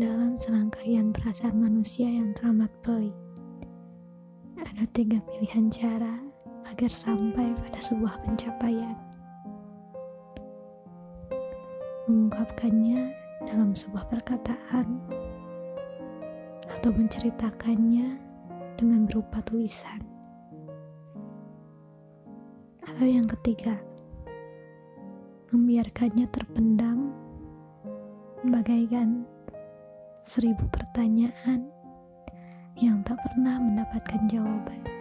dalam serangkaian perasaan manusia yang teramat pelik. Ada tiga pilihan cara agar sampai pada sebuah pencapaian. Mengungkapkannya dalam sebuah perkataan atau menceritakannya dengan berupa tulisan. Atau yang ketiga, membiarkannya terpendam bagaikan seribu pertanyaan yang tak pernah mendapatkan jawaban.